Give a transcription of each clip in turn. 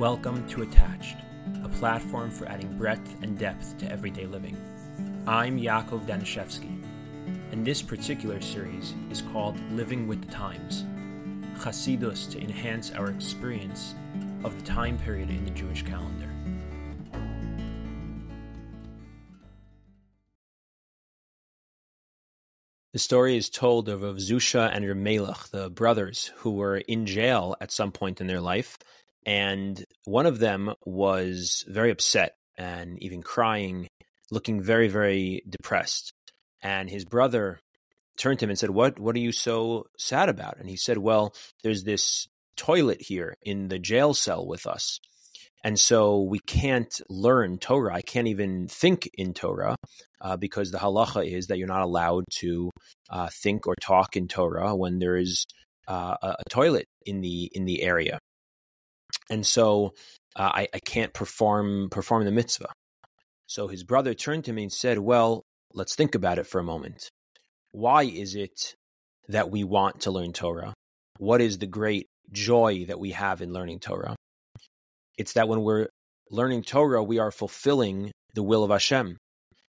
Welcome to Attached, a platform for adding breadth and depth to everyday living. I'm Yakov Danishefsky, and this particular series is called Living with the Times, Chasidus to enhance our experience of the time period in the Jewish calendar. The story is told of Zusha and Reb Melech, the brothers who were in jail at some point in their life and one of them was very upset and even crying, looking very, very depressed. And his brother turned to him and said, "What? What are you so sad about?" And he said, "Well, there's this toilet here in the jail cell with us." And so we can't learn Torah. I can't even think in Torah uh, because the halacha is that you're not allowed to uh, think or talk in Torah when there is uh, a, a toilet in the in the area and so uh, I, I can't perform perform the mitzvah. So his brother turned to me and said, "Well, let's think about it for a moment. Why is it that we want to learn Torah? What is the great joy that we have in learning Torah? It's that when we're learning Torah, we are fulfilling the will of Hashem,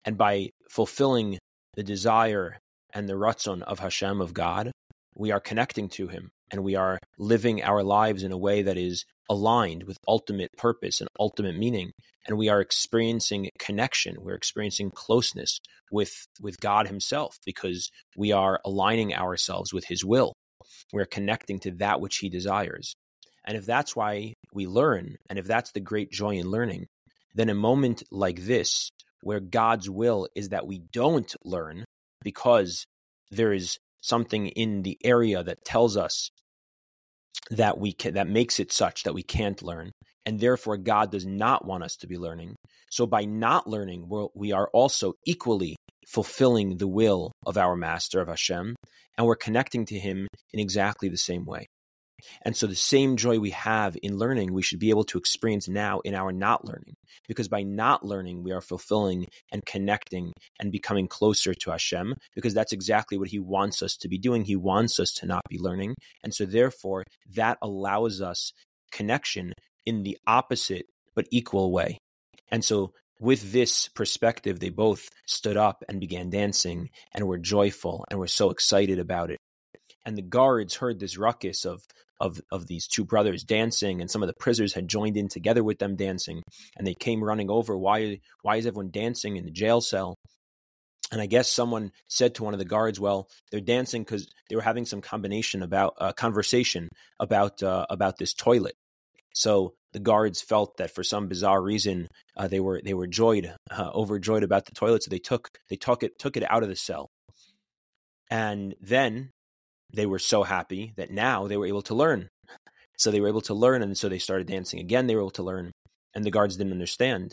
and by fulfilling the desire and the ratzon of Hashem of God, we are connecting to Him and we are living our lives in a way that is aligned with ultimate purpose and ultimate meaning and we are experiencing connection we're experiencing closeness with with god himself because we are aligning ourselves with his will. We're connecting to that which he desires. And if that's why we learn and if that's the great joy in learning then a moment like this where god's will is that we don't learn because there is something in the area that tells us that we can, that makes it such that we can't learn and therefore god does not want us to be learning. So by not learning we're, we are also equally fulfilling the will of our master of hashem and we're connecting to him in exactly the same way and so the same joy we have in learning, we should be able to experience now in our not learning. Because by not learning, we are fulfilling and connecting and becoming closer to Hashem, because that's exactly what He wants us to be doing. He wants us to not be learning. And so therefore, that allows us connection in the opposite but equal way. And so with this perspective, they both stood up and began dancing and were joyful and were so excited about it and the guards heard this ruckus of of of these two brothers dancing and some of the prisoners had joined in together with them dancing and they came running over why why is everyone dancing in the jail cell and I guess someone said to one of the guards, "Well, they're dancing because they were having some combination about a uh, conversation about uh, about this toilet." So the guards felt that for some bizarre reason uh, they were they were joyed, uh, overjoyed about the toilet, so they took they took it took it out of the cell. And then they were so happy that now they were able to learn. So they were able to learn, and so they started dancing again. They were able to learn, and the guards didn't understand.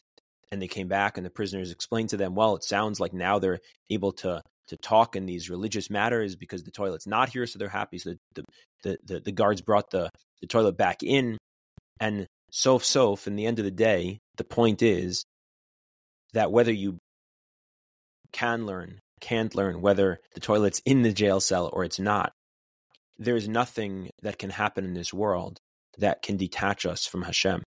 And they came back, and the prisoners explained to them, "Well, it sounds like now they're able to to talk in these religious matters because the toilet's not here, so they're happy." So the the the, the guards brought the the toilet back in, and sof sof. In the end of the day, the point is that whether you can learn, can't learn, whether the toilet's in the jail cell or it's not, there is nothing that can happen in this world that can detach us from Hashem.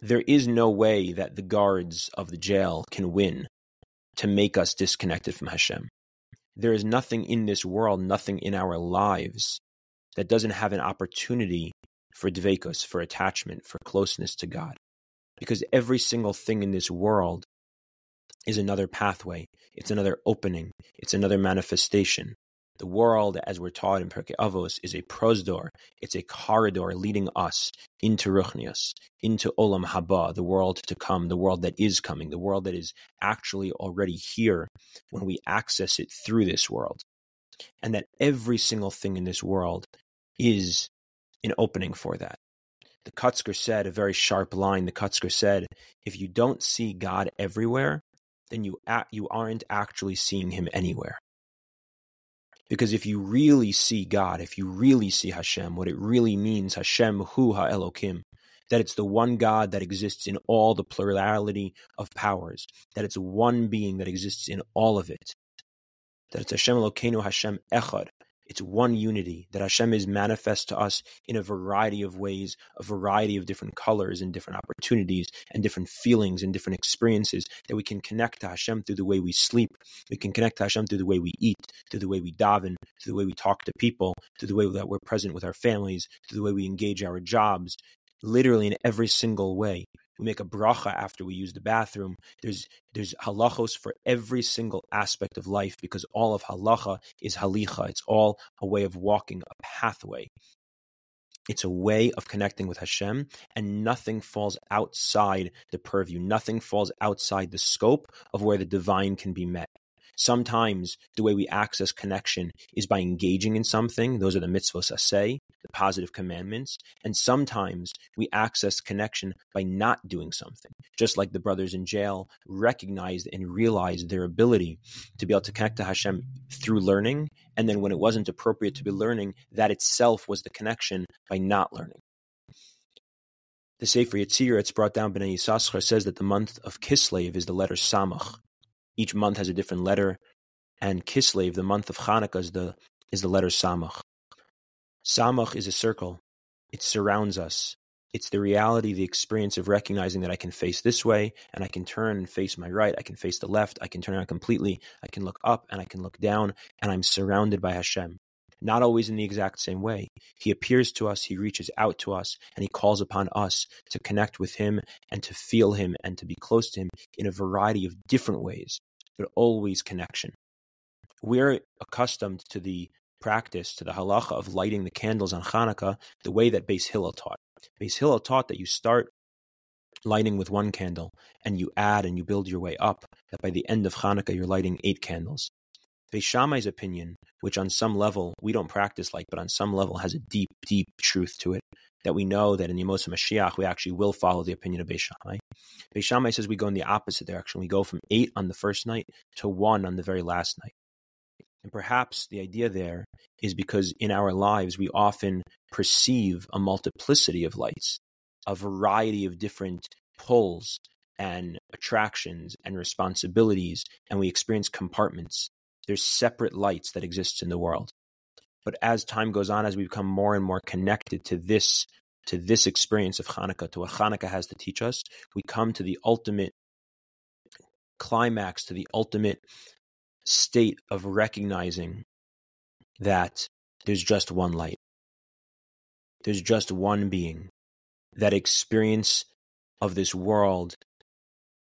There is no way that the guards of the jail can win to make us disconnected from Hashem. There is nothing in this world, nothing in our lives that doesn't have an opportunity for dvekos, for attachment, for closeness to God. Because every single thing in this world is another pathway, it's another opening, it's another manifestation, the world, as we're taught in Pirkei Avos, is a prosdor. It's a corridor leading us into Ruchnius, into Olam Haba, the world to come, the world that is coming, the world that is actually already here when we access it through this world. And that every single thing in this world is an opening for that. The Kotzker said a very sharp line. The Kotzker said, if you don't see God everywhere, then you, you aren't actually seeing him anywhere. Because if you really see God, if you really see Hashem, what it really means, Hashem Hu Ha HaElokim, that it's the one God that exists in all the plurality of powers, that it's one being that exists in all of it, that it's Hashem Elokeinu Hashem Echad, It's one unity that Hashem is manifest to us in a variety of ways, a variety of different colors and different opportunities and different feelings and different experiences that we can connect to Hashem through the way we sleep. We can connect to Hashem through the way we eat, through the way we daven, through the way we talk to people, through the way that we're present with our families, through the way we engage our jobs, literally in every single way. We make a bracha after we use the bathroom. There's there's halachos for every single aspect of life because all of halacha is halicha. It's all a way of walking a pathway. It's a way of connecting with Hashem, and nothing falls outside the purview. Nothing falls outside the scope of where the divine can be met. Sometimes the way we access connection is by engaging in something. Those are the mitzvos aseh, the positive commandments. And sometimes we access connection by not doing something. Just like the brothers in jail recognized and realized their ability to be able to connect to Hashem through learning. And then when it wasn't appropriate to be learning, that itself was the connection by not learning. The Sefer Yetzirah, it's brought down, Bnei Yissaschar says that the month of Kislev is the letter Samach. Each month has a different letter, and Kislev, the month of Hanukkah, is the is the letter Samach. Samach is a circle; it surrounds us. It's the reality, the experience of recognizing that I can face this way and I can turn and face my right. I can face the left. I can turn around completely. I can look up and I can look down, and I'm surrounded by Hashem. Not always in the exact same way. He appears to us, he reaches out to us, and he calls upon us to connect with him and to feel him and to be close to him in a variety of different ways, but always connection. We're accustomed to the practice, to the halacha of lighting the candles on Hanukkah the way that Beis Hillel taught. Beis Hillel taught that you start lighting with one candle and you add and you build your way up, that by the end of Hanukkah you're lighting eight candles. Beis Shammai's opinion, which on some level we don't practice like, but on some level has a deep, deep truth to it, that we know that in the Yemos Mashiach we actually will follow the opinion of Beis Shammai. Beis Shammai says we go in the opposite direction. We go from eight on the first night to one on the very last night. And perhaps the idea there is because in our lives we often perceive a multiplicity of lights, a variety of different pulls and attractions and responsibilities, and we experience compartments. There's separate lights that exist in the world. But as time goes on, as we become more and more connected to this, to this experience of Hanukkah, to what Hanukkah has to teach us, we come to the ultimate climax, to the ultimate state of recognizing that there's just one light. There's just one being. That experience of this world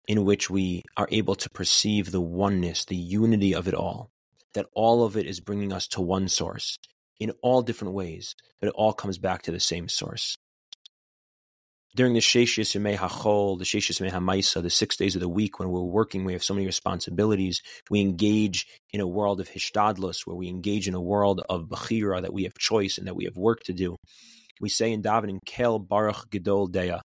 in which we are able to perceive the oneness, the unity of it all, that all of it is bringing us to one source in all different ways, but it all comes back to the same source. During the Sheshis Yemei HaChol, the Sheshis Yemei HaMaisa, the six days of the week when we're working, we have so many responsibilities. We engage in a world of Hishtadlus, where we engage in a world of Bechira, that we have choice and that we have work to do. We say in davening, Kel Baruch Gedol Deya,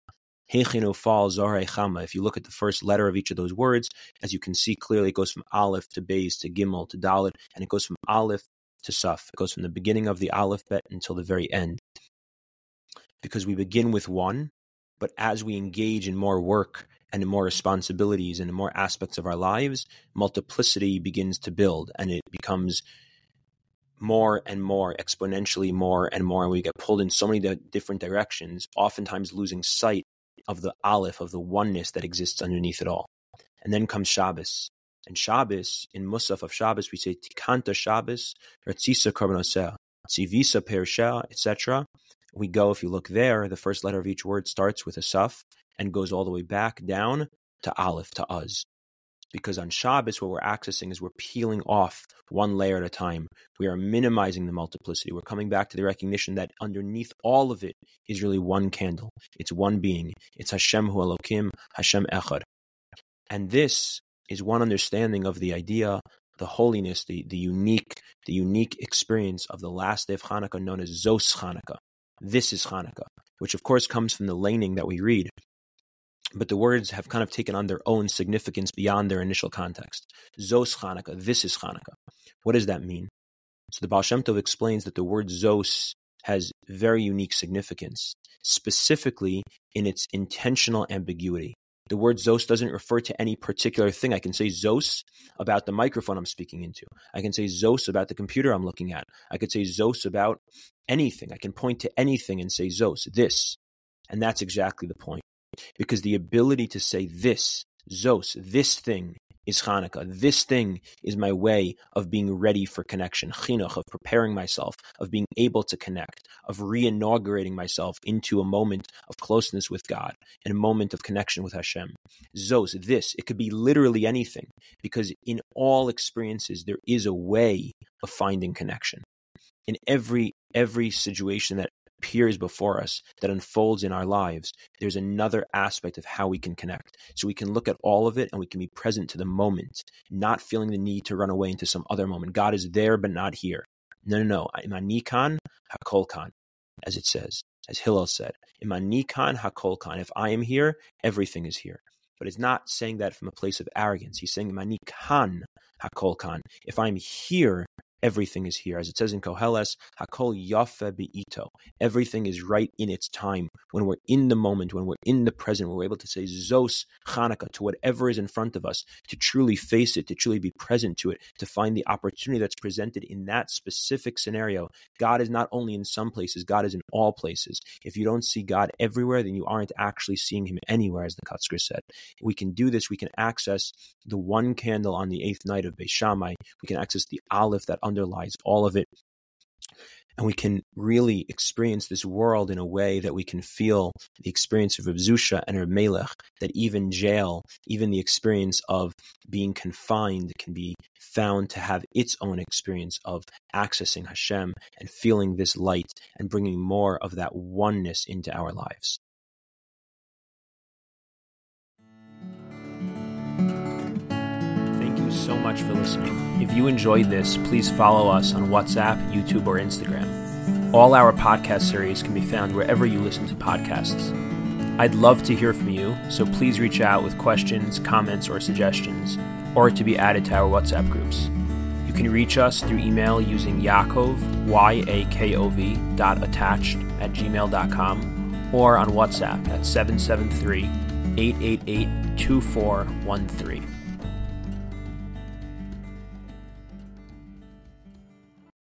if you look at the first letter of each of those words, as you can see clearly, it goes from Aleph to Beis to Gimel to Dalet, and it goes from Aleph to Saf. It goes from the beginning of the Aleph bet until the very end. Because we begin with one, but as we engage in more work and in more responsibilities and in more aspects of our lives, multiplicity begins to build and it becomes more and more, exponentially more and more. And we get pulled in so many different directions, oftentimes losing sight of the aleph, of the oneness that exists underneath it all. And then comes Shabbos. And Shabbos, in Musaf of Shabbos, we say Tikanta Shabbos, Ratzisa Karbonosea, Tzivisa Pershea, etc. We go, if you look there, the first letter of each word starts with a Saf and goes all the way back down to Aleph, to Uz because on Shabbos, what we're accessing is we're peeling off one layer at a time. We are minimizing the multiplicity. We're coming back to the recognition that underneath all of it is really one candle. It's one being. It's Hashem Hu Elokim, Hashem Echad. And this is one understanding of the idea, the holiness, the, the unique, the unique experience of the last day of Hanukkah known as Zos Hanukkah. This is Hanukkah, which of course comes from the leining that we read but the words have kind of taken on their own significance beyond their initial context. Zos Chanukah, this is Chanukah. What does that mean? So the Baal Shem Tov explains that the word Zos has very unique significance, specifically in its intentional ambiguity. The word Zos doesn't refer to any particular thing. I can say Zos about the microphone I'm speaking into. I can say Zos about the computer I'm looking at. I could say Zos about anything. I can point to anything and say Zos, this. And that's exactly the point. Because the ability to say this, Zos, this thing, is Hanukkah. This thing is my way of being ready for connection, chinuch, of preparing myself, of being able to connect, of re-inaugurating myself into a moment of closeness with God and a moment of connection with Hashem. Zos, this, it could be literally anything, because in all experiences there is a way of finding connection. In every every situation that appears before us, that unfolds in our lives, there's another aspect of how we can connect. So we can look at all of it and we can be present to the moment, not feeling the need to run away into some other moment. God is there, but not here. No, no, no. Imanikan hakolkan, as it says, as Hillel said. Imanikan hakolkan. If I am here, everything is here. But it's not saying that from a place of arrogance. He's saying Imanikan hakolkan. If I'm here, Everything is here. As it says in Koheles, Hakol Yafe Be'ito. Everything is right in its time. When we're in the moment, when we're in the present, we're able to say Zos Chanukah to whatever is in front of us, to truly face it, to truly be present to it, to find the opportunity that's presented in that specific scenario. God is not only in some places, God is in all places. If you don't see God everywhere, then you aren't actually seeing Him anywhere, as the Kotzker said. We can do this. We can access the one candle on the eighth night of Beis Shammai. We can access the Aleph that underlies all of it. And we can really experience this world in a way that we can feel the experience of Reb and Reb Melech, that even jail, even the experience of being confined can be found to have its own experience of accessing Hashem and feeling this light and bringing more of that oneness into our lives. So much for listening. If you enjoyed this, please follow us on WhatsApp, YouTube, or Instagram. All our podcast series can be found wherever you listen to podcasts. I'd love to hear from you, so please reach out with questions, comments, or suggestions, or to be added to our WhatsApp groups. You can reach us through email using Yakov, Y-A-K-O-V, dot attached at gmail.com, or on WhatsApp at 773 888 2413.